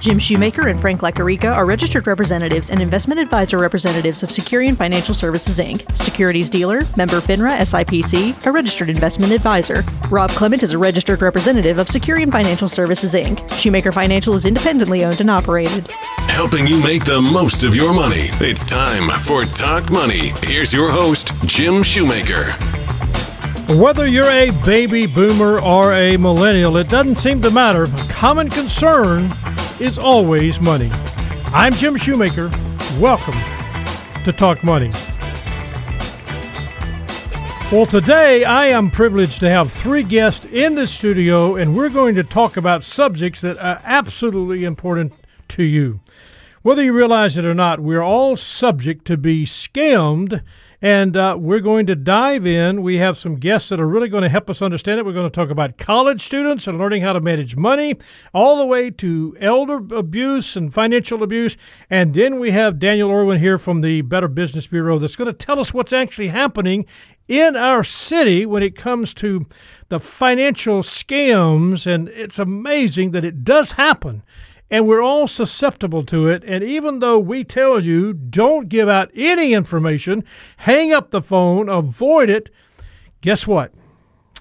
Jim Shoemaker and Frank Lacarica are registered representatives and investment advisor representatives of Securian Financial Services Inc., securities dealer, member FINRA SIPC, a registered investment advisor. Rob Clement is a registered representative of Securian Financial Services Inc. Shoemaker Financial is independently owned and operated. Helping you make the most of your money. It's time for Talk Money. Here's your host, Jim Shoemaker. Whether you're a baby boomer or a millennial, it doesn't seem to matter. A common concern is always money. I'm Jim Shoemaker. Welcome to Talk Money. Well, today I am privileged to have three guests in the studio, and we're going to talk about subjects that are absolutely important to you. Whether you realize it or not, we're all subject to be scammed and uh, we're going to dive in. We have some guests that are really going to help us understand it. We're going to talk about college students and learning how to manage money, all the way to elder abuse and financial abuse. And then we have Daniel Irwin here from the Better Business Bureau that's going to tell us what's actually happening in our city when it comes to the financial scams. And it's amazing that it does happen and we're all susceptible to it. And even though we tell you don't give out any information, hang up the phone, avoid it, guess what?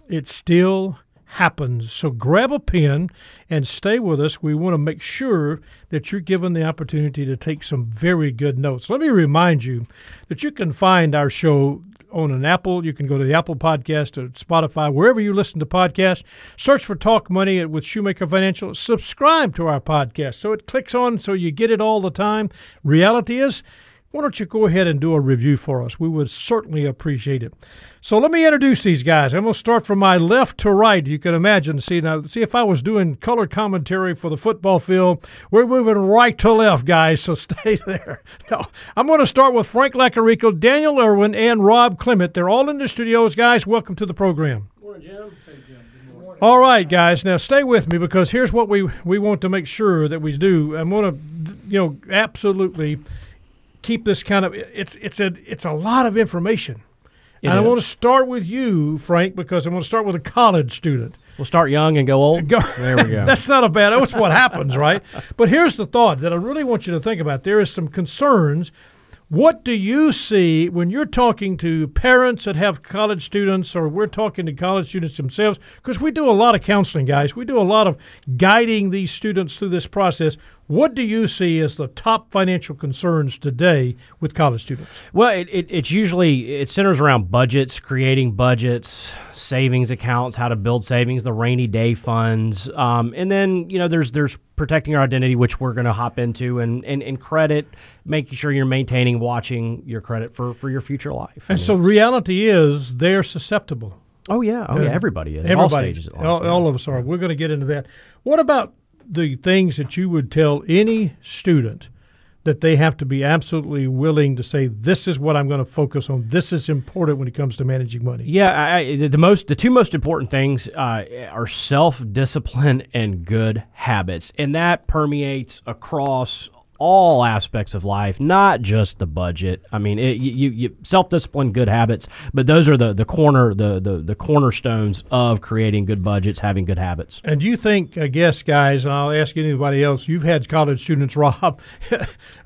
It still happens. So grab a pen and stay with us. We want to make sure that you're given the opportunity to take some very good notes. Let me remind you that you can find our show on an Apple. You can go to the Apple Podcast or Spotify, wherever you listen to podcasts. Search for Talk Money with Shoemaker Financial. Subscribe to our podcast so it clicks on so you get it all the time. Reality is, why don't you go ahead and do a review for us? We would certainly appreciate it. So let me introduce these guys. I'm going to start from my left to right. You can imagine. See now, see if I was doing color commentary for the football field. We're moving right to left, guys. So stay there. No, I'm going to start with Frank Lacarico, Daniel Irwin, and Rob Clement. They're all in the studios, guys. Welcome to the program. Morning, Jim. Hey, Jim. All right, guys. Now stay with me because here's what we we want to make sure that we do. I'm going to, you know, absolutely keep this kind of it's it's a it's a lot of information. It and I want to start with you, Frank, because I want to start with a college student. We'll start young and go old. Go- There we go. That's not a bad. That's what happens, right? But here's the thought that I really want you to think about. There is some concerns. What do you see when you're talking to parents that have college students, or we're talking to college students themselves? Because we do a lot of counseling, guys. We do a lot of guiding these students through this process. What do you see as the top financial concerns today with college students? well, it, it, it's usually it centers around budgets, creating budgets, savings accounts, how to build savings, the rainy day funds, um, and then you know there's there's protecting our identity, which we're going to hop into, and, and and credit, making sure you're maintaining, watching your credit for for your future life. And so, reality is they're susceptible. oh yeah, oh yeah, everybody is. at all Everybody, stages. all, all of us are. We're going to get into that. What about the things that you would tell any student that they have to be absolutely willing to say, "This is what I'm going to focus on. This is important when it comes to managing money." Yeah, I, the most, the two most important things uh, are self discipline and good habits, and that permeates across all aspects of life, not just the budget. I mean, it, you, you self discipline, good habits, but those are the the corner the, the the cornerstones of creating good budgets, having good habits. And do you think, I guess, guys, and I'll ask anybody else, you've had college students, Rob,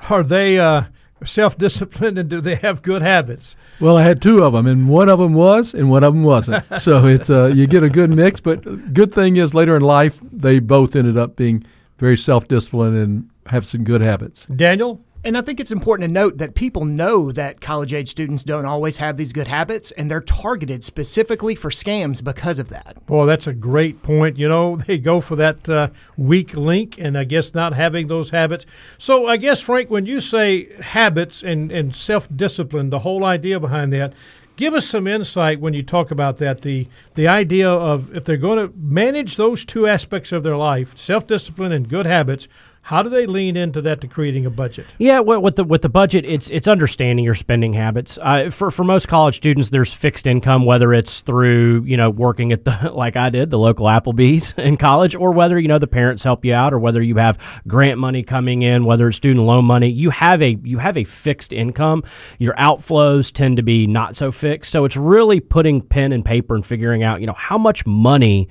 are they uh, self disciplined and do they have good habits? Well, I had two of them, and one of them was, and one of them wasn't. so it's uh, you get a good mix. But good thing is, later in life, they both ended up being very self-disciplined and have some good habits. Daniel? And I think it's important to note that people know that college age students don't always have these good habits, and they're targeted specifically for scams because of that. Well, that's a great point. You know, they go for that uh, weak link, and I guess not having those habits. So, I guess, Frank, when you say habits and, and self discipline, the whole idea behind that, give us some insight when you talk about that. The, the idea of if they're going to manage those two aspects of their life, self discipline and good habits, how do they lean into that to creating a budget? Yeah, with, with the with the budget, it's it's understanding your spending habits. Uh, for for most college students, there's fixed income, whether it's through you know working at the like I did, the local Applebee's in college, or whether you know the parents help you out, or whether you have grant money coming in, whether it's student loan money. You have a you have a fixed income. Your outflows tend to be not so fixed, so it's really putting pen and paper and figuring out you know how much money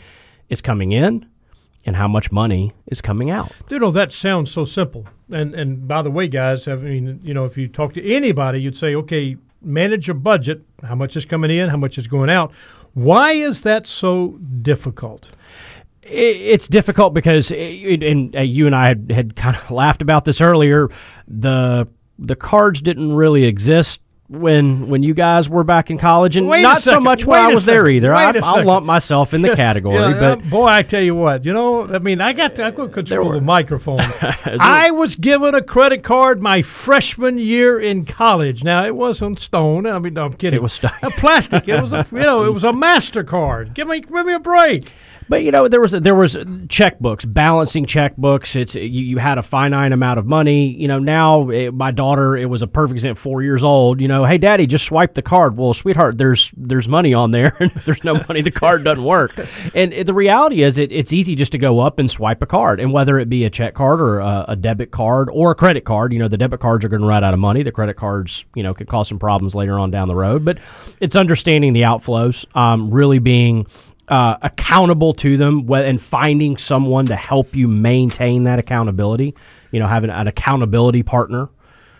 is coming in and how much money is coming out. You know, that sounds so simple. And and by the way, guys, I mean, you know, if you talk to anybody, you'd say, okay, manage your budget. How much is coming in? How much is going out? Why is that so difficult? it's difficult because, it, and uh, you and I had, had kind of laughed about this earlier. The the cards didn't really exist when when you guys were back in college, and Wait not so second, much when I was there either. wait I, I'll lump myself in the category, but boy, I tell you what, you know, I mean, I got to, I could control the microphone. I was given a credit card my freshman year in college. Now it wasn't stone. I mean, no, I'm kidding. It was stone. Plastic. It was a, you know, it was a Mastercard. Give me, give me a break. But you know, there was there was checkbooks, balancing checkbooks. It's you, you had a finite amount of money. You know, now it, my daughter, it was a perfect example. Four years old. You know, hey, daddy, just swipe the card. Well, sweetheart, there's there's money on there, and if there's no money, the card doesn't work. And it- the reality is, it, it's easy just to go up and swipe a card, and whether it be a check card or a, a debit card or a credit card. You know, the debit cards are going to run out of money. The credit cards, you know, could cause some problems later on down the road. But it's understanding the outflows, um, really being uh, accountable to them and finding someone to help you maintain that accountability. You know, having an accountability partner.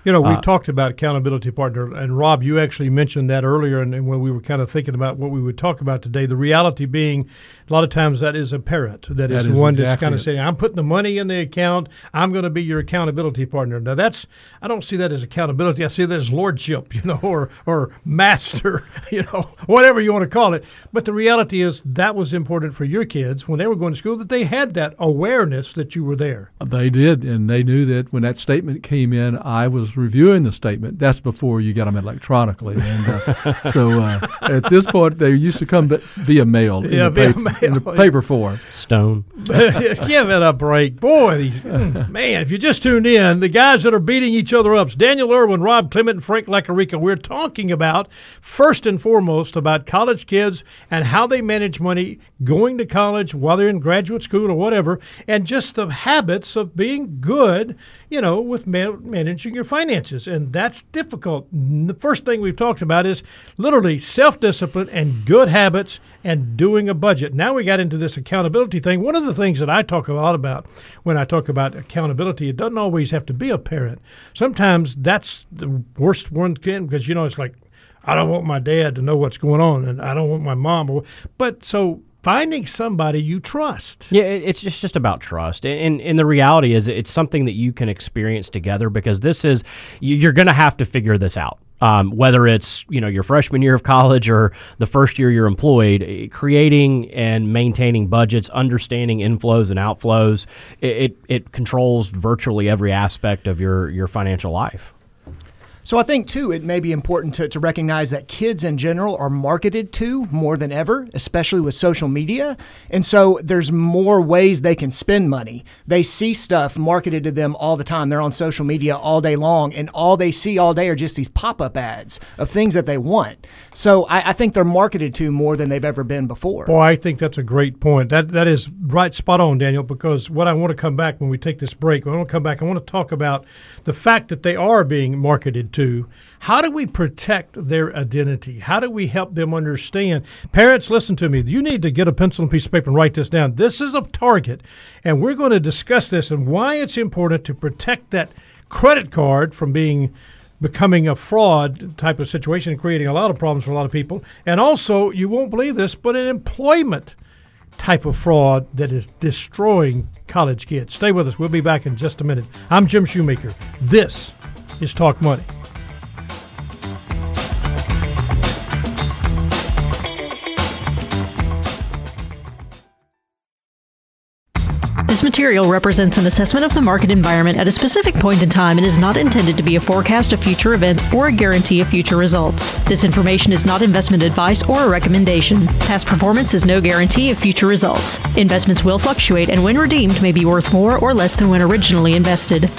You know, we Uh, talked about accountability partner, and Rob, you actually mentioned that earlier, and, and when we were kind of thinking about what we would talk about today, the reality being, a lot of times that is a parent that is That the is one that's kind of saying, "I'm putting the money in the account. I'm going to be your accountability partner." Now, that's I don't see that as accountability. I see that as lordship, you know, or or master, you know, whatever you want to call it. But the reality is that was important for your kids when they were going to school that they had that awareness that you were there. They did, and they knew that when that statement came in, I was reviewing the statement. That's before you got them electronically, and uh, so uh, at this point, they used to come via mail, in, Yeah, via paper, in the paper form. Stone. Give it a break. Boy, these, mm, man, if you just tuned in, the guys that are beating each other up, it's Daniel Irwin, Rob Clement, and Frank Lacarica. We're talking about, first and foremost, about college kids and how they manage money going to college while they're in graduate school or whatever, and just the habits of being good, you know, with ma- managing your finances. And that's difficult. The first thing we've talked about is literally self discipline and good habits and doing a budget. Now we got into this accountability thing. One of the things that I talk a lot about when I talk about accountability, it doesn't always have to be a parent. Sometimes that's the worst one can because you know it's like I don't want my dad to know what's going on, and I don't want my mom. But so finding somebody you trust. Yeah, it's just just about trust, and and, the reality is, it's something that you can experience together because this is you- you're going to have to figure this out. Um, whether it's you know your freshman year of college or the first year you're employed, eh, creating and maintaining budgets, understanding inflows and outflows, it, it, it controls virtually every aspect of your your financial life. So I think too, it may be important to, to recognize that kids in general are marketed to more than ever, especially with social media. And so there's more ways they can spend money. They see stuff marketed to them all the time. They're on social media all day long, and all they see all day are just these pop-up ads of things that they want. So I, I think they're marketed to more than they've ever been before. Boy, I think that's a great point. That that is right, spot on, Daniel. Because what I want to come back when we take this break, when I want to come back. I want to talk about the fact that they are being marketed to. How do we protect their identity? How do we help them understand? Parents, listen to me. You need to get a pencil and piece of paper and write this down. This is a target, and we're going to discuss this and why it's important to protect that credit card from being becoming a fraud type of situation and creating a lot of problems for a lot of people. And also, you won't believe this, but an employment type of fraud that is destroying college kids. Stay with us. We'll be back in just a minute. I'm Jim Shoemaker. This is Talk Money. This material represents an assessment of the market environment at a specific point in time and is not intended to be a forecast of future events or a guarantee of future results. This information is not investment advice or a recommendation. Past performance is no guarantee of future results. Investments will fluctuate and when redeemed may be worth more or less than when originally invested.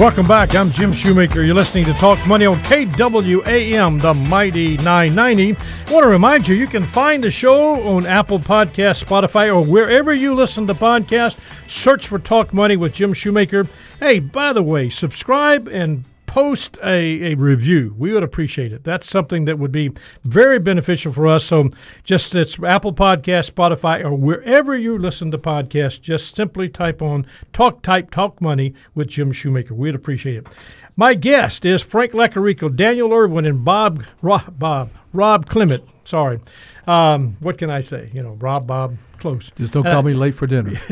Welcome back. I'm Jim Shoemaker. You're listening to Talk Money on KWAM, the mighty 990. I want to remind you, you can find the show on Apple Podcast, Spotify, or wherever you listen to podcasts. Search for Talk Money with Jim Shoemaker. Hey, by the way, subscribe and post a, a review. We would appreciate it. That's something that would be very beneficial for us. So just it's Apple Podcast, Spotify, or wherever you listen to podcasts, just simply type on Talk Type Talk Money with Jim Shoemaker. We'd appreciate it. My guest is Frank Lacarico, Daniel Irwin, and Bob Rob, Bob Rob Clement. Sorry, um, what can I say? You know, Rob Bob close. Just don't call me late for dinner.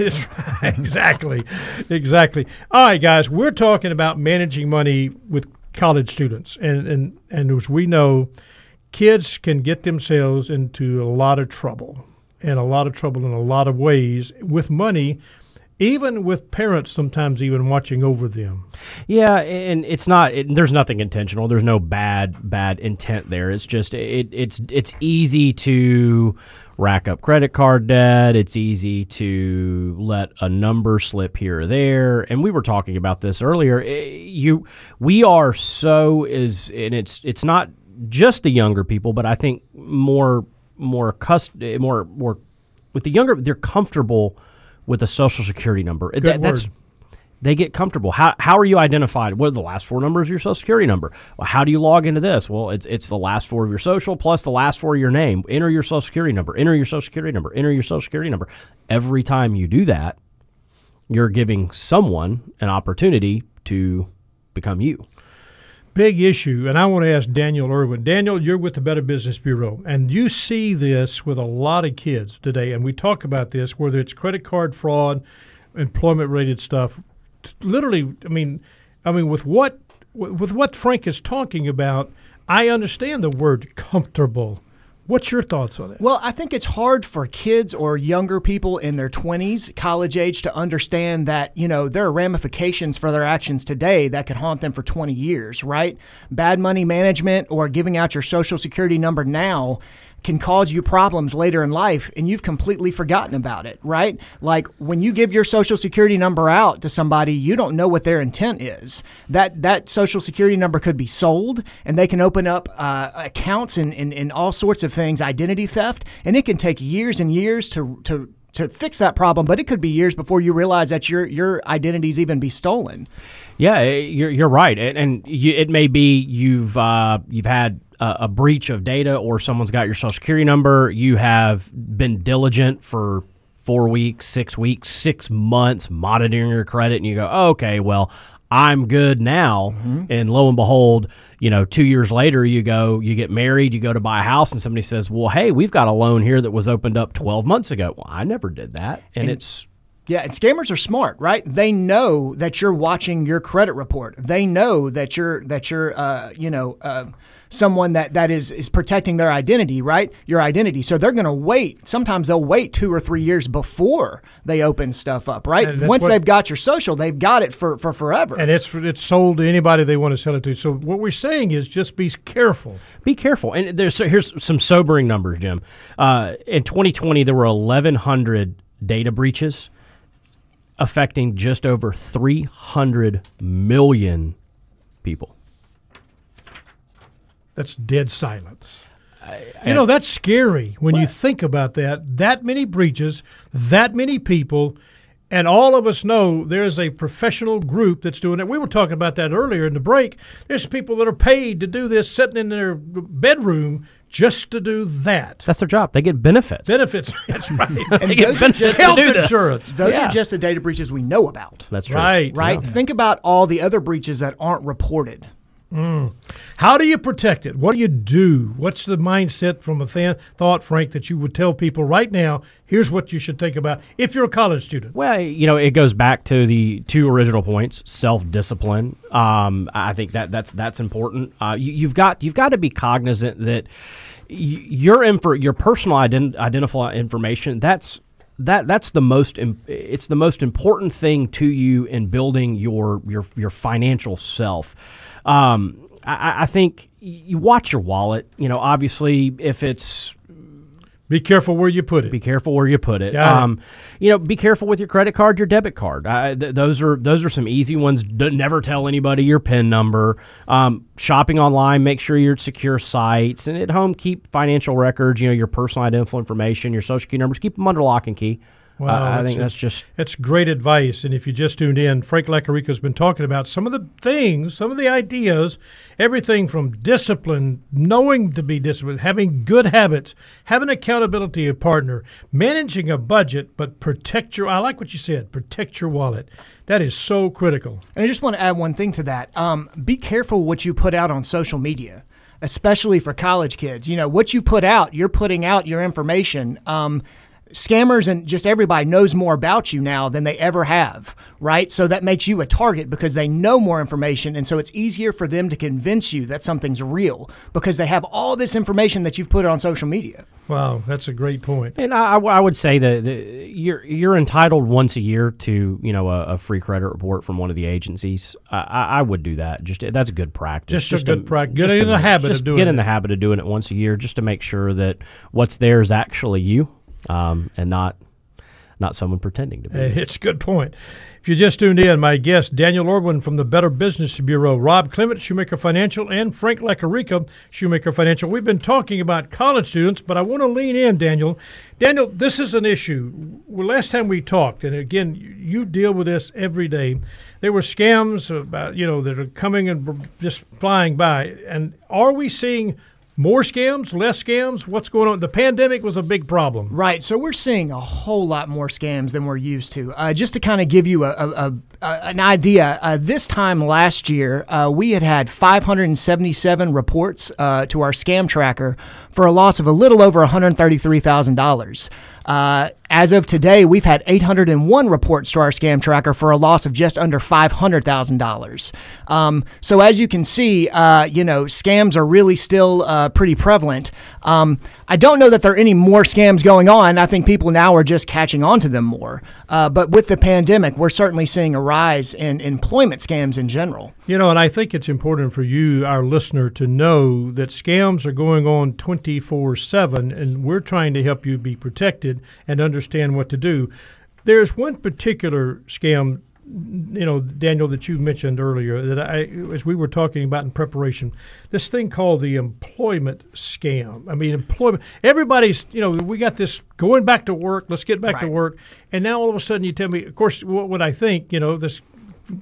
Right. exactly, exactly. All right, guys, we're talking about managing money with college students, and and and as we know, kids can get themselves into a lot of trouble, and a lot of trouble in a lot of ways with money even with parents sometimes even watching over them. Yeah, and it's not. It, there's nothing intentional. There's no bad bad intent there. It's just it, it's it's easy to rack up credit card debt. It's easy to let a number slip here or there. And we were talking about this earlier. Eh, you, we are so is, and it's it's not just the younger people, but I think more more cust- eh, more more with the younger, they're comfortable with a social security number. Eh, Good That- that's. They get comfortable. How, how are you identified? What are the last four numbers of your social security number? Well, how do you log into this? Well, it's it's the last four of your social plus the last four of your name. Enter your social security number. Enter your social security number. Enter your social security number. Every time you do that, you're giving someone an opportunity to become you. big issue, and I want to ask Daniel Irwin. Daniel, you're with the Better Business Bureau, and you see this with a lot of kids today, and we talk about this, whether it's credit card fraud, employment-related stuff. Literally, I mean, I mean, with what with what Frank is talking about, I understand the word comfortable. What's your thoughts on it? Well, I think it's hard for kids or younger people in their 20s, college age, to understand that, you know, there are ramifications for their actions today that could haunt them for 20 years, right? Bad money management or giving out your social security number now can cause you problems later in life and you've completely forgotten about it, right? Like when you give your social security number out to somebody, you don't know what their intent is. That that social security number could be sold and they can open up uh, accounts and, and, and all sorts of things, identity theft, and it can take years and years to to to fix that problem, but it could be years before you realize that your your identities even be stolen. Yeah, eh, you're, you're right, and, and you, it may be you've uh, you've had a, a breach of data, or someone's got your social security number. You have been diligent for four weeks, six weeks, six months, monitoring your credit, and you go, okay, well, I'm good now. And lo and behold, you know, two years later, you go, you get married, you go to buy a house, and somebody says, well, hey, we've got a loan here that was opened up 12 months ago. Well, I never did that, and it's Yeah, and scammers are smart, right? They know that you're watching your credit report. They know that you're that you're uh, you know uh, someone that that is is protecting their identity, right? Your identity. So they're going to wait. Sometimes they'll wait two or three years before they open stuff up, right? Once what- they've got your social, they've got it for for forever. and it's it's sold to anybody they want to sell it to. So what we're saying is just be careful. Be careful. And there's so here's some sobering numbers, Jim. Uh, in 2020, there were 1,100 data breaches affecting just over 300 million people. That's dead silence. you know, that's scary when you think about that. That many breaches, that many people, and all of us know there's a professional group that's doing it. We were talking about that earlier in the break. There's people that are paid to do this, sitting in their bedroom just to do that. That's their job. They get benefits. Benefits. That's right. And They those are benefits just health insurance. those Yeah. are just the data breaches we know about. That's true. Right. Right? Think about all the other breaches that aren't reported. How do you protect it? What do you do? What's the mindset from a th- thought, Frank, that you would tell people right now? Here's what you should think about if you're a college student. Well, you know, it goes back to the two original points: self-discipline. Um, I think that that's that's important. Uh, you, you've got you've got to be cognizant that your info, your personal ident- identifiable information. That's that that's the most it's the most important thing to you in building your your your financial self. Um, I, I- think you watch your wallet. You know, obviously, if it's Be careful where you put it. be careful where you put it. Um, you know, be careful with your credit card, your debit card. I, th- those are those are some easy ones. D- never tell anybody your PIN number. Um, shopping online, make sure you're at secure sites, and at home, keep financial records. You know, your personal identifiable information, your social security numbers, keep them under lock and key. Wow, I, I that's- think that's just That's great advice. And if you just tuned in, Frank Lacarico's been talking about some of the things, some of the ideas, everything from discipline, knowing to be disciplined, having good habits, having accountability a partner, managing a budget, but protect your. I like what you said. Protect your wallet. That is so critical. And I just want to add one thing to that. Um, be careful what you put out on social media, especially for college kids. You know, what you put out, you're putting out your information. Um, scammers and just everybody knows more about you now than they ever have, right? So that makes you a target because they know more information. And so it's easier for them to convince you that something's real because they have all this information that you've put on social media. Wow, that's a great point. And I, I I would say that you're you're entitled once a year to you know a, a free credit report from one of the agencies. I, I I would do that. Just that's a good practice. Just a good to- prac- get just in the make- habit of doing Get in it. the habit of doing it once a year, just to make sure that what's there is actually you, um, and not not someone pretending to be. It's a good point. If you just tuned in, my guest, Daniel Irwin from the Better Business Bureau, Rob Clement, Shoemaker Financial, and Frank Lacarica, Shoemaker Financial. We've been talking about college students, but I want to lean in, Daniel. Daniel, this is an issue. Well, last time we talked, and again, you deal with this every day. There were scams about, you know, that are coming and just flying by. And are we seeing more scams, less scams? What's going on? The pandemic was a big problem. Right. So we're seeing a whole lot more scams than we're used to. Uh, just to kind of give you a, a, a, an idea, uh, this time last year, uh, we had had 577 reports uh, to our scam tracker for a loss of a little over $133,000. Uh, as of today, we've had 801 reports to our scam tracker for a loss of just under $500,000. Um, so as you can see, uh, you know, scams are really still uh, pretty prevalent. Um, I don't know that there are any more scams going on. I think people now are just catching on to them more. Uh, but with the pandemic, we're certainly seeing a rise in employment scams in general. You know, and I think it's important for you, our listener, to know that scams are going on 24 7, and we're trying to help you be protected and understand what to do. There's one particular scam, you know, Daniel, that you mentioned earlier that I, as we were talking about in preparation, this thing called the employment scam. I mean, employment, everybody's, you know, we got this going back to work, let's get back to work. And now all of a sudden you tell me, of course, what would I think, you know, this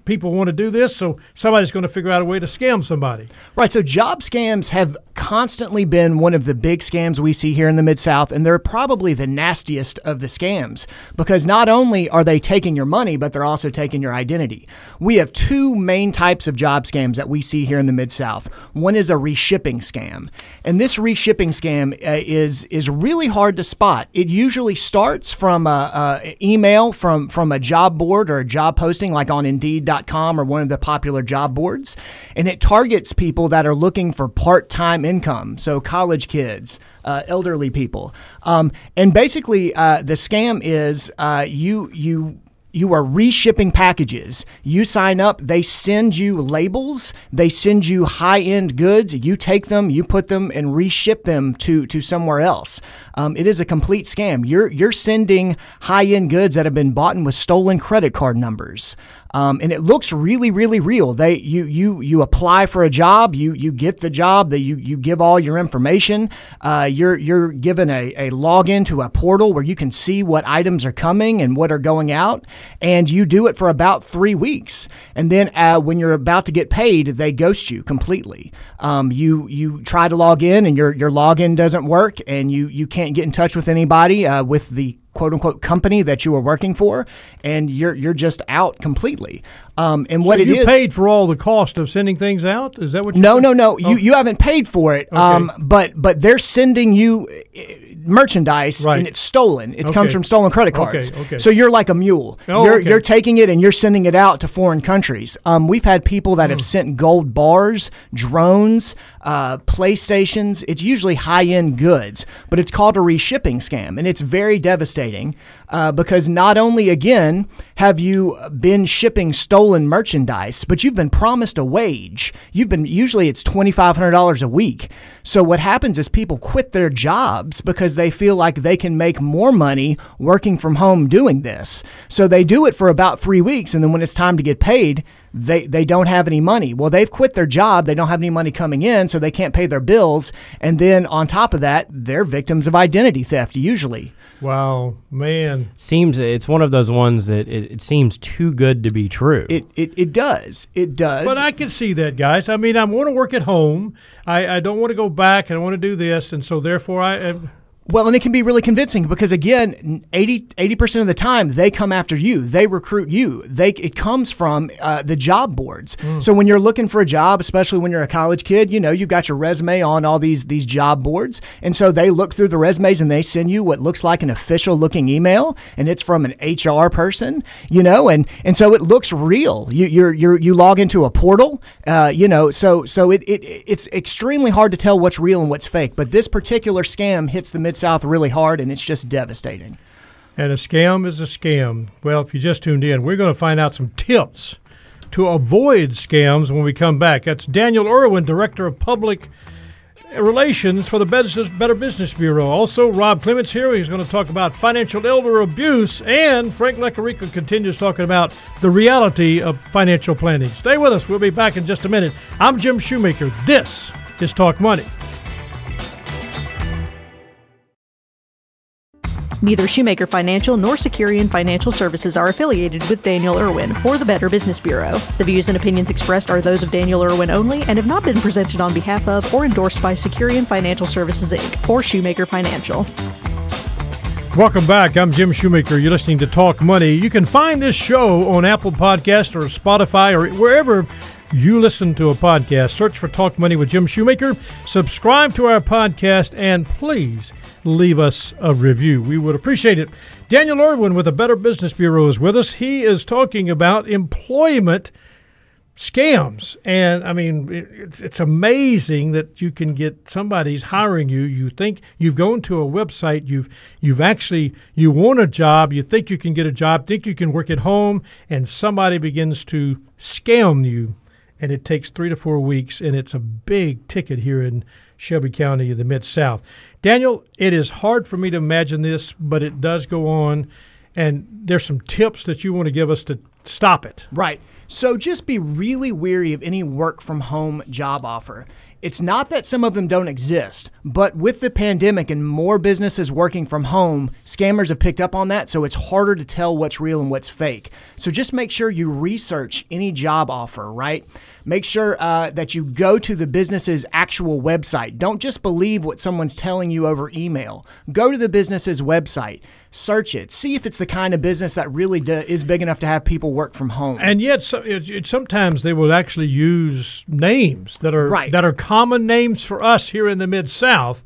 people want to do this, so somebody's going to figure out a way to scam somebody. Right. So job scams have constantly been one of the big scams we see here in the Mid South, and they're probably the nastiest of the scams because not only are they taking your money, but they're also taking your identity. We have two main types of job scams that we see here in the Mid South. One is a reshipping scam, and this reshipping scam uh, is is really hard to spot. It usually starts from a, a email from from a job board or a job posting like on Indeed Indeed.com or one of the popular job boards, and it targets people that are looking for part-time income, so college kids, uh, elderly people, um, and basically uh, the scam is uh, you you you are reshipping packages. You sign up, they send you labels, they send you high-end goods. You take them, you put them, and reship them to to somewhere else. Um, it is a complete scam. You're you're sending high-end goods that have been bought with stolen credit card numbers. Um, and it looks really, really real. They you you you apply for a job, you you get the job, that you you give all your information. Uh, you're you're given a, a login to a portal where you can see what items are coming and what are going out, and you do it for about three weeks. And then uh, when you're about to get paid, they ghost you completely. Um, you you try to log in and your your login doesn't work, and you you can't get in touch with anybody uh, with the quote unquote company that you were working for, and you're you're just out completely. Um, and what so it you is- paid for all the cost of sending things out? Is that what? no, no, no. Oh. You you haven't paid for it. Um, but but they're sending you uh, merchandise Right. and it's stolen. It comes from stolen credit cards. okay. So you're like a mule. Oh, you're okay. you're taking it and you're sending it out to foreign countries. Um, we've had people that have Hmm. sent gold bars, drones, uh, PlayStations. It's usually high end goods, but it's called a reshipping scam, and it's very devastating uh, because not only again have you been shipping stolen merchandise, but you've been promised a wage. You've been usually it's twenty five hundred dollars a week. So what happens is people quit their jobs because they feel like they can make more money working from home doing this. So they do it for about three weeks, and then when it's time to get paid, they they don't have any money. Well, they've quit their job. They don't have any money coming in, so they can't pay their bills. And then on top of that, they're victims of identity theft usually. Wow, man. Seems it's one of those ones that it, it seems too good to be true. It, it, it does. It does. But I can see that, guys. I mean, I want to work at home. I, I don't want to go back. and I want to do this, and so therefore, I. I well, and it can be really convincing because again, 80 percent of the time they come after you, they recruit you. They it comes from uh, the job boards. Mm. So when you're looking for a job, especially when you're a college kid, you know you've got your resume on all these these job boards, and so they look through the resumes and they send you what looks like an official looking email, and it's from an HR person, you know, and and so it looks real. You you're, you're you log into a portal, uh, you know, so so it, it it's extremely hard to tell what's real and what's fake. But this particular scam hits the mid South really hard, and it's just devastating. And a scam is a scam. Well, if you just tuned in, we're going to find out some tips to avoid scams when we come back. That's Daniel Irwin, Director of Public Relations for the Better Business Bureau. Also, Rob Clements here. He's going to talk about financial elder abuse, and Frank Lecarica continues talking about the reality of financial planning. Stay with us. We'll be back in just a minute. I'm Jim Shoemaker. This is Talk Money. Neither Shoemaker Financial nor Securian Financial Services are affiliated with Daniel Irwin or the Better Business Bureau. The views and opinions expressed are those of Daniel Irwin only and have not been presented on behalf of or endorsed by Securian Financial Services Inc. or Shoemaker Financial. Welcome back. I'm Jim Shoemaker. You're listening to Talk Money. You can find this show on Apple Podcast or Spotify or wherever you listen to a podcast. Search for Talk Money with Jim Shoemaker. Subscribe to our podcast and please leave us a review. We would appreciate it. Daniel Irwin with the Better Business Bureau is with us. He is talking about employment scams. And I mean, it's, it's amazing that you can get somebody's hiring you. You think you've gone to a website, you've you've actually you want a job, you think you can get a job, think you can work at home, and somebody begins to scam you. And it takes three to four weeks, and it's a big ticket here in Shelby County, in the Mid South. Daniel, it is hard for me to imagine this, but it does go on. And there's some tips that you want to give us to stop it. Right. So just be really weary of any work from home job offer. It's not that some of them don't exist, but with the pandemic and more businesses working from home, scammers have picked up on that, so it's harder to tell what's real and what's fake. So just make sure you research any job offer, right? Make sure uh, that you go to the business's actual website. Don't just believe what someone's telling you over email. Go to the business's website search it, see if it's the kind of business that really do, is big enough to have people work from home. And yet, so, it, it, sometimes they will actually use names that are right. that are common names for us here in the mid South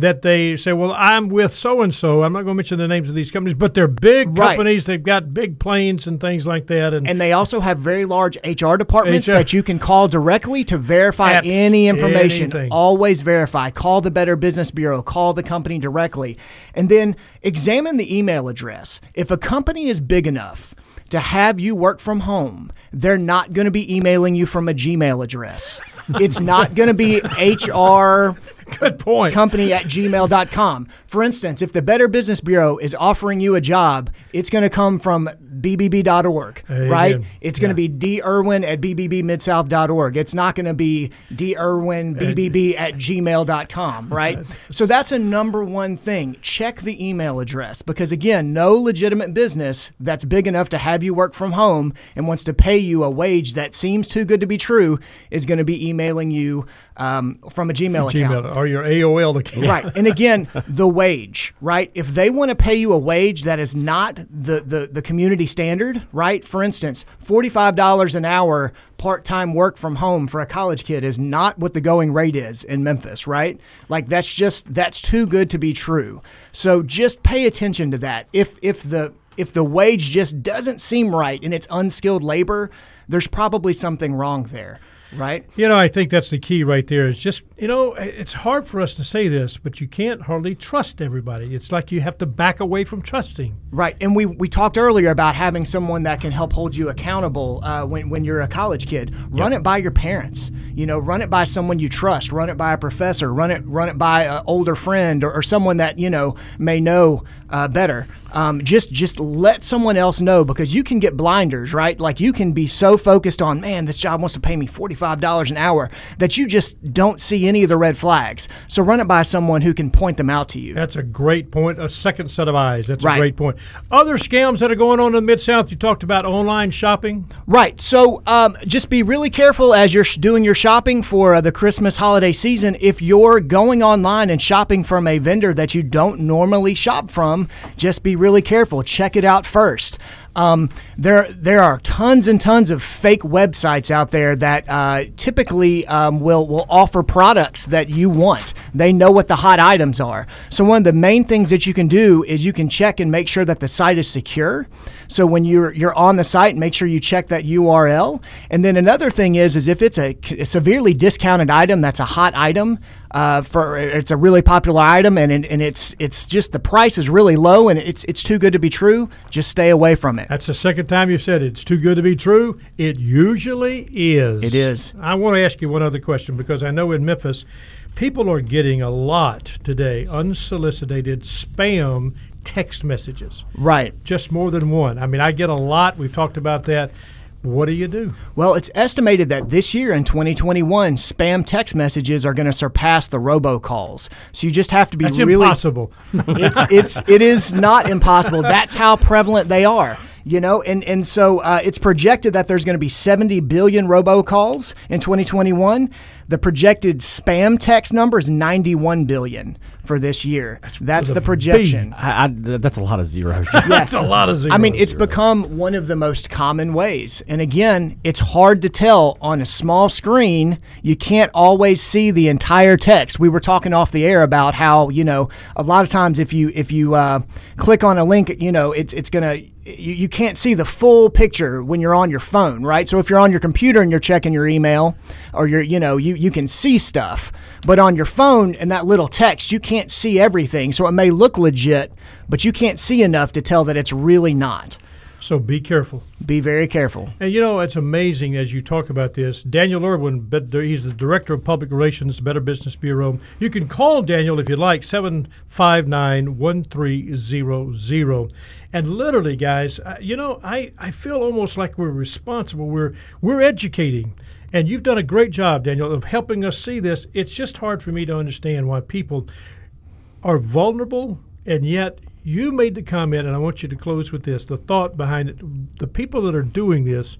that they say, well, I'm with so and so. I'm not going to mention the names of these companies, but they're big right. companies. They've got big planes and things like that. And, and they also have very large HR departments HR. that you can call directly to verify Apps, any information. Anything. Always verify. Call the Better Business Bureau. Call the company directly. And then examine the email address. If a company is big enough, to have you work from home, they're not going to be emailing you from a Gmail address. it's not going to be HR Good point. Company at gmail.com. For instance, if the Better Business Bureau is offering you a job, it's going to come from bbb.org, right? It's going to yeah. be dirwin at bbbmidsouth.org. It's not going to be dirwinbbb at gmail.com, right? so that's a number one thing. Check the email address because, again, no legitimate business that's big enough to have you work from home and wants to pay you a wage that seems too good to be true is going to be emailing you um, from a Gmail from account. Gmail or your AOL account. Right. And again, the wage, right? If they want to pay you a wage that is not the, the, the community standard, right? For instance, $45 an hour part time work from home for a college kid is not what the going rate is in Memphis, right? Like that's just that's too good to be true. So just pay attention to that. If if the if the wage just doesn't seem right and it's unskilled labor, there's probably something wrong there right? You know, I think that's the key right there. Is just you know, it's hard for us to say this, but you can't hardly trust everybody. It's like you have to back away from trusting. Right, and we we talked earlier about having someone that can help hold you accountable uh, when when you're a college kid. Run yep. it by your parents. You know, run it by someone you trust, run it by a professor, run it run it by an older friend or, or someone that you know may know uh, better. Um, just just let someone else know because you can get blinders, right? Like you can be so focused on, man, this job wants to pay me forty five dollars an hour that you just don't see any of the red flags. So run it by someone who can point them out to you. That's a great point. A second set of eyes. That's Right. a great point. Other scams that are going on in the Mid South. You talked about online shopping. Right. So um, just be really careful as you're doing your shopping for uh, the Christmas holiday season. If you're going online and shopping from a vendor that you don't normally shop from, just be really careful. Check it out first. Um, there, there are tons and tons of fake websites out there that uh, typically um, will will offer products that you want. They know what the hot items are. So one of the main things that you can do is you can check and make sure that the site is secure. So when you're you're on the site, make sure you check that URL. And then another thing is is if it's a severely discounted item that's a hot item, uh, for it's a really popular item and and and it's it's just the price is really low and it's it's too good to be true. Just stay away from it. That's the second time you've said it. it's too good to be true. It usually is. It is. I want to ask you one other question because I know in Memphis, people are getting a lot today unsolicited spam text messages. Right. Just more than one. I mean, I get a lot. We've talked about that. What do you do? Well, it's estimated that this year in 2021, spam text messages are going to surpass the robocalls. So you just have to be That's really impossible. it's it's it is not impossible. That's how prevalent they are. You know, and and so uh, it's projected that there's going to be 70 billion robocalls in 2021. The projected spam text number is 91 billion for this year. That's, with the projection. I, I, that's a lot of zeros. That's a lot of zeros. I mean, it's become one of the most common ways. And again, it's hard to tell on a small screen. You can't always see the entire text. We were talking off the air about how you know a lot of times if you if you uh, click on a link, you know it's it's gonna you, you can't see the full picture when you're on your phone, right? So if you're on your computer and you're checking your email or you're you know you you can see stuff. But on your phone and that little text, you can't see everything. So it may look legit, but you can't see enough to tell that it's really not. So be careful. Be very careful. And you know, it's amazing as you talk about this. Daniel Irwin, he's the director of public relations, the Better Business Bureau. You can call Daniel if you like, 759 1300. And literally, guys, uh, you know, I, I feel almost like we're responsible. We're, we're educating. And you've done a great job, Daniel, of helping us see this. It's just hard for me to understand why people are vulnerable and yet you made the comment and i want you to close with this the thought behind it the people that are doing this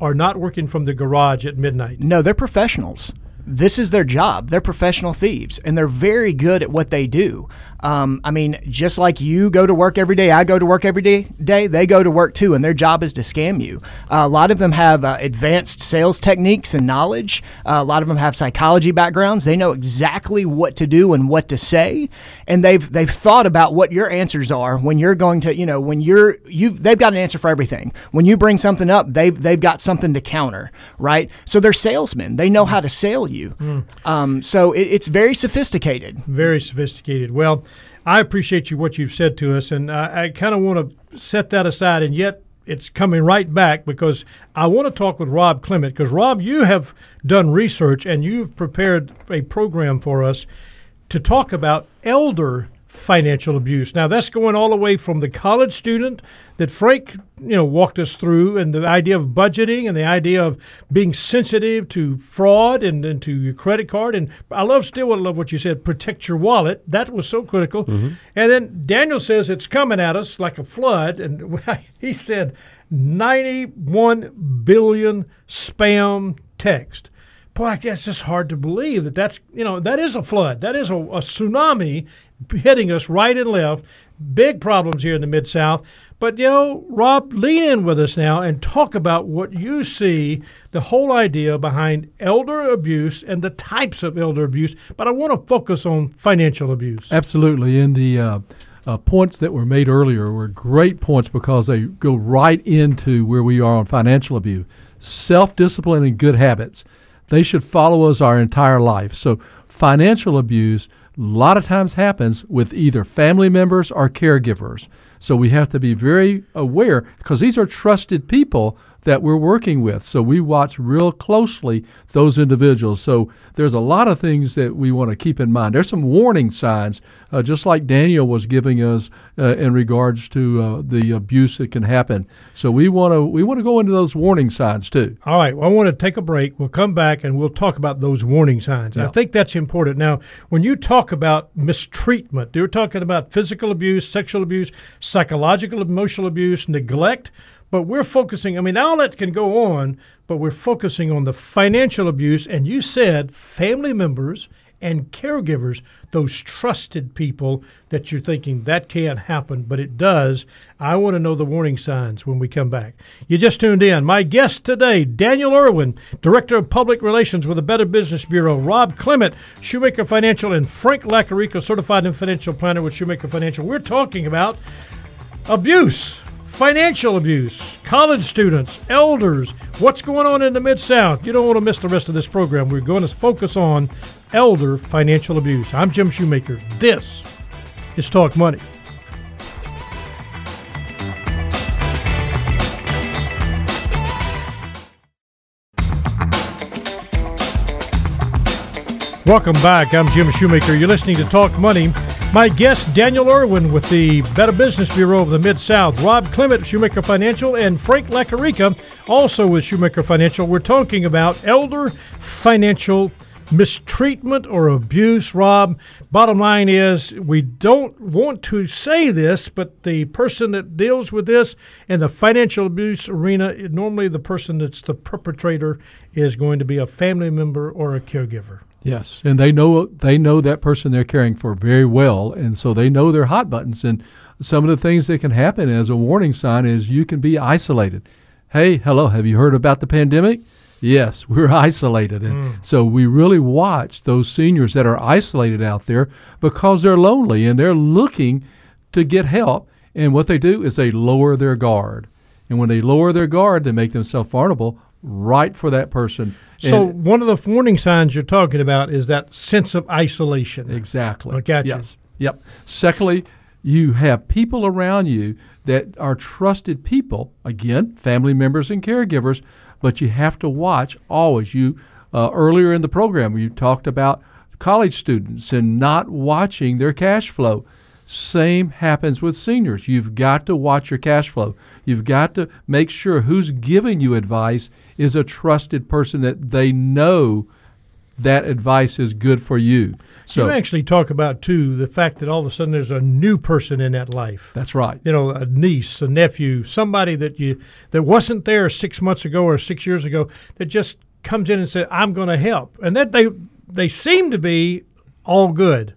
are not working from the garage at midnight No, they're professionals. This is their job. They're professional thieves, and they're very good at what they do. Um, I mean, just like you go to work every day, I go to work every day. Day they go to work too, and their job is to scam you. Uh, a lot of them have uh, advanced sales techniques and knowledge. Uh, a lot of them have psychology backgrounds. They know exactly what to do and what to say, and they've they've thought about what your answers are when you're going to, you know, when you're you've they've got an answer for everything. When you bring something up, they've they've got something to counter, right? So they're salesmen. They know how to sell you. Um, so it, it's very sophisticated. very sophisticated well i appreciate you what you've said to us and i, I kind of want to set that aside and yet it's coming right back because I want to talk with Rob Clement because Rob, you have done research and you've prepared a program for us to talk about elder financial abuse. Now that's going all the way from the college student that Frank, you know, walked us through and the idea of budgeting and the idea of being sensitive to fraud and, and to your credit card. And I love still I love what you said, protect your wallet. That was so critical. Mm-hmm. And then Daniel says it's coming at us like a flood. And he said 91 billion spam text boy, that's just hard to believe that that's you know that is a flood, that is a, a tsunami hitting us right and left. Big problems here in the mid South. But you know, Rob, lean in with us now and talk about what you see the whole idea behind elder abuse and the types of elder abuse. But I want to focus on financial abuse. Absolutely. And the uh, uh, points that were made earlier were great points because they go right into where we are on financial abuse. Self discipline and good habits. They should follow us our entire life. So, financial abuse a lot of times happens with either family members or caregivers. So, we have to be very aware because these are trusted people that we're working with. So we watch real closely those individuals. So there's a lot of things that we want to keep in mind. There's some warning signs, uh, just like Daniel was giving us uh, in regards to uh, the abuse that can happen. So we want to we want to go into those warning signs too. All right. Well, I want to take a break. We'll come back and we'll talk about those warning signs. Yeah. I think that's important. Now, when you talk about mistreatment, you're talking about physical abuse, sexual abuse, psychological, emotional abuse, neglect. But we're focusing, I mean, all that can go on, but we're focusing on the financial abuse. And you said family members and caregivers, those trusted people that you're thinking that can't happen, but it does. I want to know the warning signs when we come back. You just tuned in. My guest today, Daniel Irwin, Director of Public Relations with the Better Business Bureau, Rob Clement, Shoemaker Financial, and Frank Lacarica, Certified and Financial Planner with Shoemaker Financial. We're talking about abuse financial abuse, college students, elders, what's going on in the Mid South. You don't want to miss the rest of this program. We're going to focus on elder financial abuse. I'm Jim Shoemaker. This is Talk Money. Welcome back. I'm Jim Shoemaker. You're listening to Talk Money. My guest, Daniel Irwin with the Better Business Bureau of the Mid South, Rob Clement, Shoemaker Financial, and Frank Lacarica, also with Shoemaker Financial. We're talking about elder financial mistreatment or abuse. Rob, bottom line is we don't want to say this, but the person that deals with this in the financial abuse arena, normally the person that's the perpetrator is going to be a family member or a caregiver. Yes, and they know they know that person they're caring for very well, and so they know their hot buttons. And some of the things that can happen as a warning sign is you can be isolated. Hey, hello, have you heard about the pandemic? Yes, we're isolated, and mm. so we really watch those seniors that are isolated out there because they're lonely and they're looking to get help. And what they do is they lower their guard, and when they lower their guard, they make themselves vulnerable right for that person so and one of the warning signs you're talking about is that sense of isolation. Exactly. I got yes. Yep. Secondly, you have people around you that are trusted people. Again, family members and caregivers, but you have to watch always. You uh, earlier in the program you talked about college students and not watching their cash flow. Same happens with seniors. You've got to watch your cash flow. You've got to make sure who's giving you advice is a trusted person that they know that advice is good for you. So you actually talk about too the fact that all of a sudden there's a new person in that life. That's right. You know, a niece, a nephew, somebody that you that wasn't there six months ago or six years ago that just comes in and says, "I'm going to help," and that they they seem to be all good.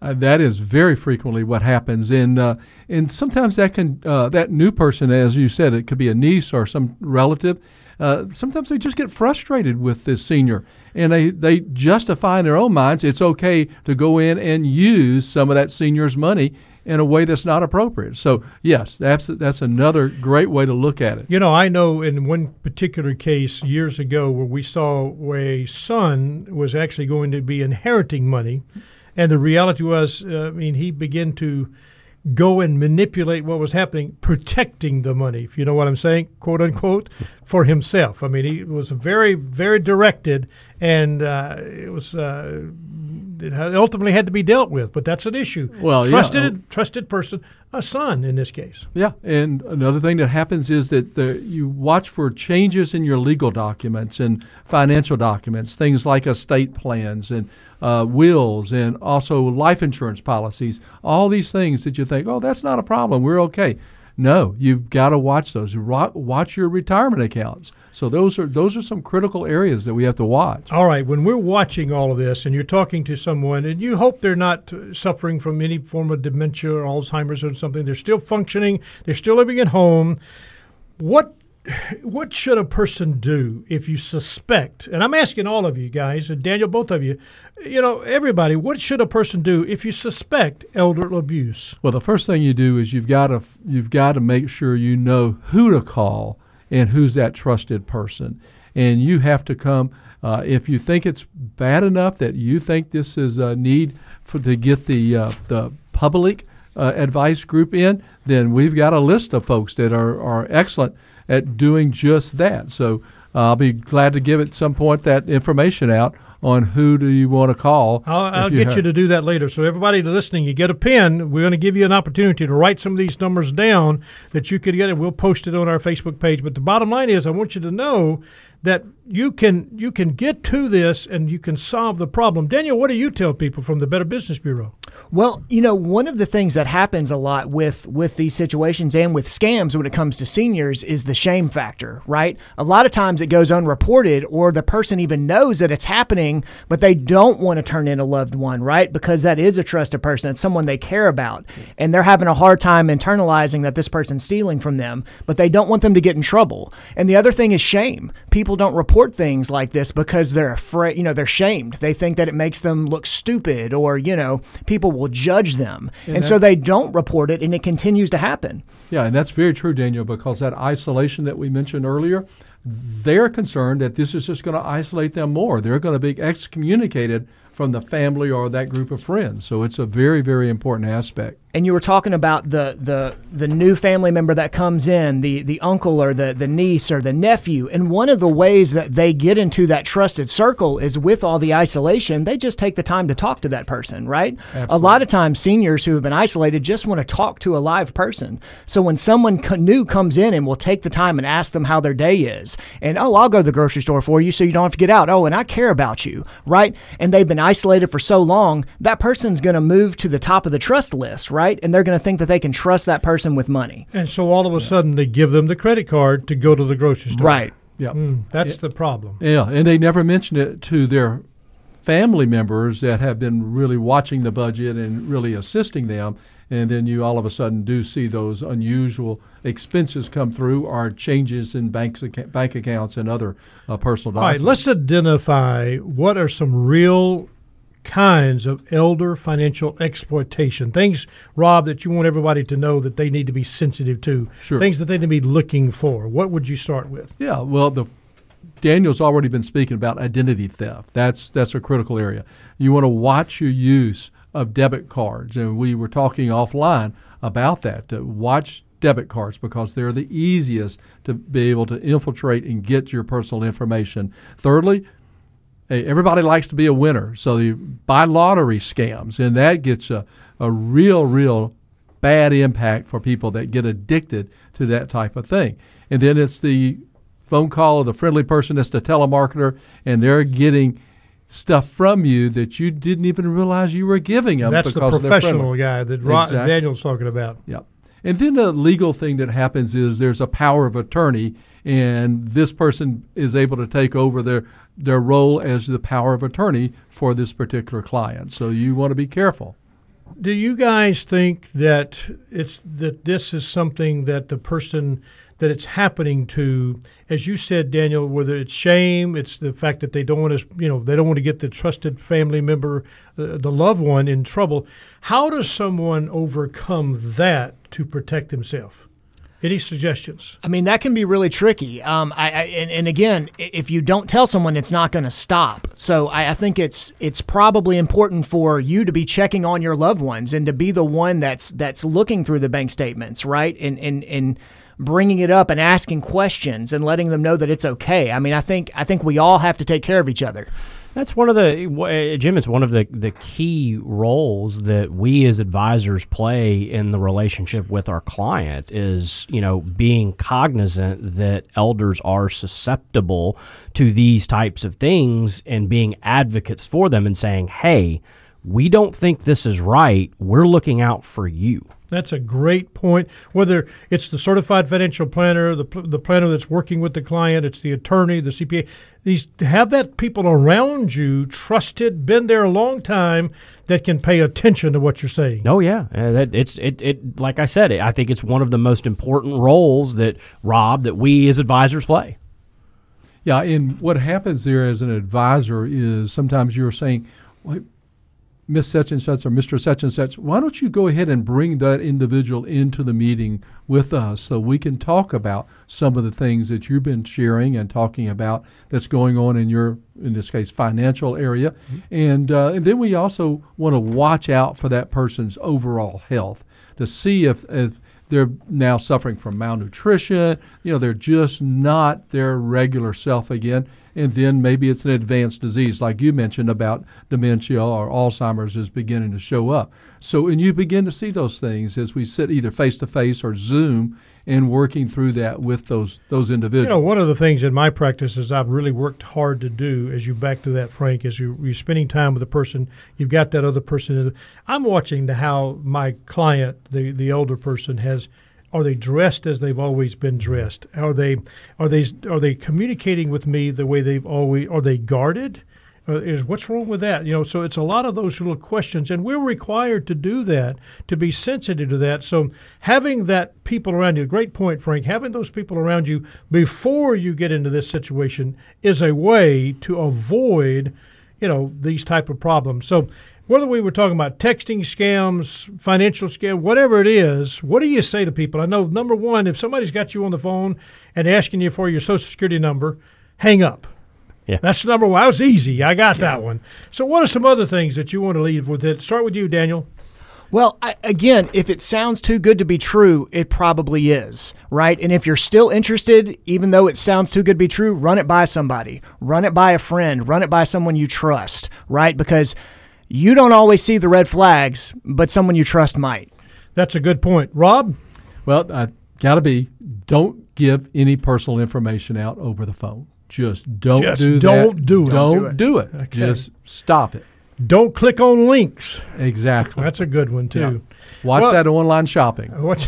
Uh, that is very frequently what happens, and uh, and sometimes that can uh, that new person, as you said, it could be a niece or some relative. Uh, sometimes they just get frustrated with this senior, and they they justify in their own minds it's okay to go in and use some of that senior's money in a way that's not appropriate. So yes, that's that's another great way to look at it. You know, I know in one particular case years ago where we saw where a son was actually going to be inheriting money and the reality was, uh, I mean, he began to go and manipulate what was happening, protecting the money, if you know what I'm saying, quote unquote, for himself. I mean, he was very, very directed, and uh, it was uh, it ultimately had to be dealt with. But that's an issue. Well, trusted, yeah. trusted person, a son in this case. Yeah, and another thing that happens is that the, you watch for changes in your legal documents and financial documents, things like estate plans and uh, wills and also life insurance policies, all these things that you think, oh, that's not a problem, we're okay. No, you've got to watch those. Watch your retirement accounts. So those are those are some critical areas that we have to watch. All right, when we're watching all of this, and you're talking to someone, and you hope they're not uh, suffering from any form of dementia or Alzheimer's or something, they're still functioning, they're still living at home. What what should a person do if you suspect? And I'm asking all of you guys, and Daniel, both of you, you know, everybody, what should a person do if you suspect elder abuse? Well, the first thing you do is you've got to you've got to make sure you know who to call and who's that trusted person, and you have to come. Uh, if you think it's bad enough that you think this is a need for to get the uh, the public uh, advice group in, then we've got a list of folks that are, are excellent at doing just that. So uh, I'll be glad to give at some point that information out on who do you want to call. I'll, I'll you get have- you to do that later. So everybody listening, you get a pen. We're going to give you an opportunity to write some of these numbers down that you could get, and we'll post it on our Facebook page. But the bottom line is, I want you to know that you can you can get to this and you can solve the problem. Daniel, what do you tell people from the Better Business Bureau? Well, you know, one of the things that happens a lot with with these situations and with scams when it comes to seniors is the shame factor, right? A lot of times it goes unreported or the person even knows that it's happening, but they don't want to turn in a loved one, right? Because that is a trusted person, it's someone they care about, and they're having a hard time internalizing that this person's stealing from them, but they don't want them to get in trouble. And the other thing is shame. People don't report things like this because they're afraid, you know, they're shamed. They think that it makes them look stupid or, you know, people will judge them. And, so they don't report it and it continues to happen. Yeah, and that's very true, Daniel, because that isolation that we mentioned earlier, they're concerned that this is just going to isolate them more. They're going to be excommunicated from the family or that group of friends. So it's a very, very important aspect. And you were talking about the the the new family member that comes in, the the uncle or the the niece or the nephew, and one of the ways that they get into that trusted circle is with all the isolation. They just take the time to talk to that person, right? A lot of times, seniors who have been isolated just want to talk to a live person. So when someone new comes in and will take the time and ask them how their day is, and oh, I'll go to the grocery store for you, so you don't have to get out. Oh, and I care about you, right? And they've been isolated for so long, that person's going to move to the top of the trust list, right? And they're going to think that they can trust that person with money. And so all of a sudden they give them the credit card to go to the grocery store. Right. Yeah. That's the problem. Yeah, and they never mention it to their family members that have been really watching the budget and really assisting them. And then you all of a sudden do see those unusual expenses come through or changes in banks, bank accounts and other uh, personal All right, let's identify what are some real kinds of elder financial exploitation. Things, Rob, that you want everybody to know that they need to be sensitive to. Sure. Things that they need to be looking for. What would you start with? Yeah, well, the Daniel's already been speaking about identity theft. That's that's a critical area. You want to watch your use of debit cards, and we were talking offline about that. To watch debit cards because they're the easiest to be able to infiltrate and get your personal information. Thirdly, everybody likes to be a winner, so you buy lottery scams, and that gets a, a real, real bad impact for people that get addicted to that type of thing. And then it's the phone call of the friendly person that's the telemarketer, and they're getting stuff from you that you didn't even realize you were giving them That's the professional guy that Ro- Exactly. Daniel's talking about. Yep. And then the legal thing that happens is there's a power of attorney, and this person is able to take over their their role as the power of attorney for this particular client. So you want to be careful. Do you guys think that it's that this is something that the person that it's happening to, as you said, Daniel, whether it's shame, it's the fact that they don't want to, you know, they don't want to get the trusted family member, uh, the loved one, in trouble. How does someone overcome that to protect himself? Any suggestions? I mean, that can be really tricky. Um, I, I and, and again, if you don't tell someone, it's not going to stop. So I, I think it's it's probably important for you to be checking on your loved ones and to be the one that's that's looking through the bank statements, right? And and and bringing it up and asking questions and letting them know that it's okay. I mean, I think I think we all have to take care of each other. That's one of the uh, Jim. It's one of the the key roles that we as advisors play in the relationship with our client. Is you know being cognizant that elders are susceptible to these types of things and being advocates for them and saying, "Hey, we don't think this is right. We're looking out for you." That's a great point. Whether it's the certified financial planner, the, the planner that's working with the client, it's the attorney, the CPA, these have that people around you trusted, been there a long time that can pay attention to what you're saying. Oh yeah, uh, that it's it, it like I said, I think it's one of the most important roles that Rob that we as advisors play. Yeah, and what happens there as an advisor is sometimes you're saying, well, Miss such and such or Mr. such and such, why don't you go ahead and bring that individual into the meeting with us so we can talk about some of the things that you've been sharing and talking about that's going on in your, in this case, financial area. And, uh, and then we also want to watch out for that person's overall health to see if, if they're now suffering from malnutrition. You know, they're just not their regular self again. And then maybe it's an advanced disease, like you mentioned about dementia or Alzheimer's is beginning to show up. So, and you begin to see those things as we sit either face to face or Zoom and working through that with those those individuals. You know, one of the things in my practice is I've really worked hard to do, as you back to that, Frank, is you, you're spending time with a person, you've got that other person. I'm watching the, how my client, the, the older person, has are they dressed as they've always been dressed? Are they are they are they communicating with me the way they've always? Are they guarded? Uh, is what's wrong with that? You know, so it's a lot of those little questions, and we're required to do that to be sensitive to that. So having that people around you, great point, Frank. Having those people around you before you get into this situation is a way to avoid, you know, these type of problems. So whether we were talking about texting scams, financial scam, whatever it is, what do you say to people? I know number one, if somebody's got you on the phone and asking you for your social security number, hang up yeah. That's number one. That was easy. I got yeah. that one. So, what are some other things that you want to leave with it? Start with you, Daniel. Well, I, again, if it sounds too good to be true, it probably is, right? And if you're still interested, even though it sounds too good to be true, run it by somebody, run it by a friend, run it by someone you trust, right? Because you don't always see the red flags, but someone you trust might. That's a good point. Rob? Well, I got to be, don't give any personal information out over the phone. Just don't do that. Just do don't that. do it. Don't, do it. do it. Okay. Just stop it. Don't click on links. Exactly. That's a good one too. Yeah. Watch Well- that online shopping. What's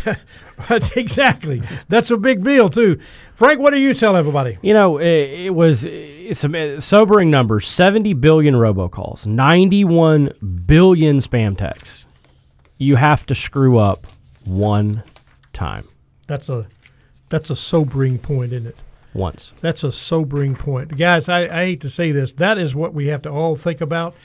that's exactly. That's a big deal too. Frank, what do you tell everybody? You know, it, it was it's a eh, sobering number: seventy billion robocalls, ninety-one billion spam texts. You have to screw up one time, That's a that's a sobering point, isn't it? once. That's a sobering point. Guys, I, I hate to say this. That is what we have to all think about.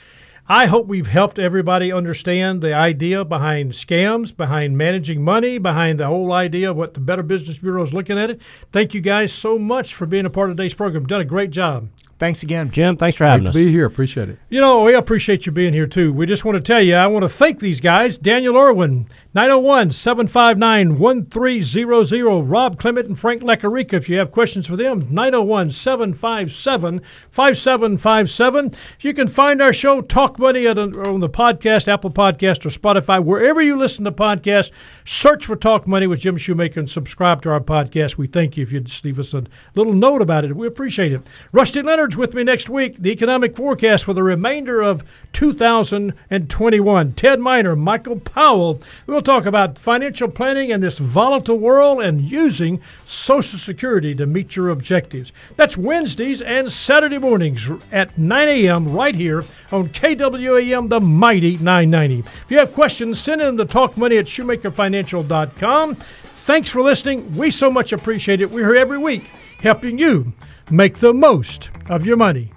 I hope we've helped everybody understand the idea behind scams, behind managing money, behind the whole idea of what the Better Business Bureau is looking at it. Thank you guys so much for being a part of today's program. Done a great job. Thanks again. Jim, thanks for having Great us. to be here. Appreciate it. You know, we appreciate you being here too. We just want to tell you, I want to thank these guys Daniel Irwin, 901 759 1300, Rob Clement, and Frank Lacarica. If you have questions for them, 901 757 5757. You can find our show, Talk Money, at, uh, on the podcast, Apple Podcast, or Spotify. Wherever you listen to podcasts, search for Talk Money with Jim Shoemaker and subscribe to our podcast. We thank you if you'd just leave us a little note about it. We appreciate it. Rusty With me next week. The economic forecast for the remainder of 2021. Ted Miner, Michael Powell. We'll talk about financial planning in this volatile world and using Social Security to meet your objectives. That's Wednesdays and Saturday mornings at 9 a.m. right here on KWAM, the mighty 990. If you have questions, send them to talkmoney at shoemakerfinancial.com. Thanks for listening. We so much appreciate it. We're here every week helping you make the most of your money.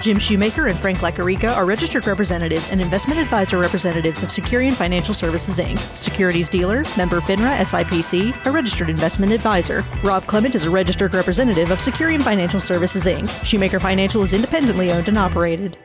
Jim Shoemaker and Frank Lacarica are registered representatives and investment advisor representatives of Securian Financial Services Inc., securities dealer, member FINRA SIPC, a registered investment advisor. Rob Clement is a registered representative of Securian Financial Services Inc. Shoemaker Financial is independently owned and operated.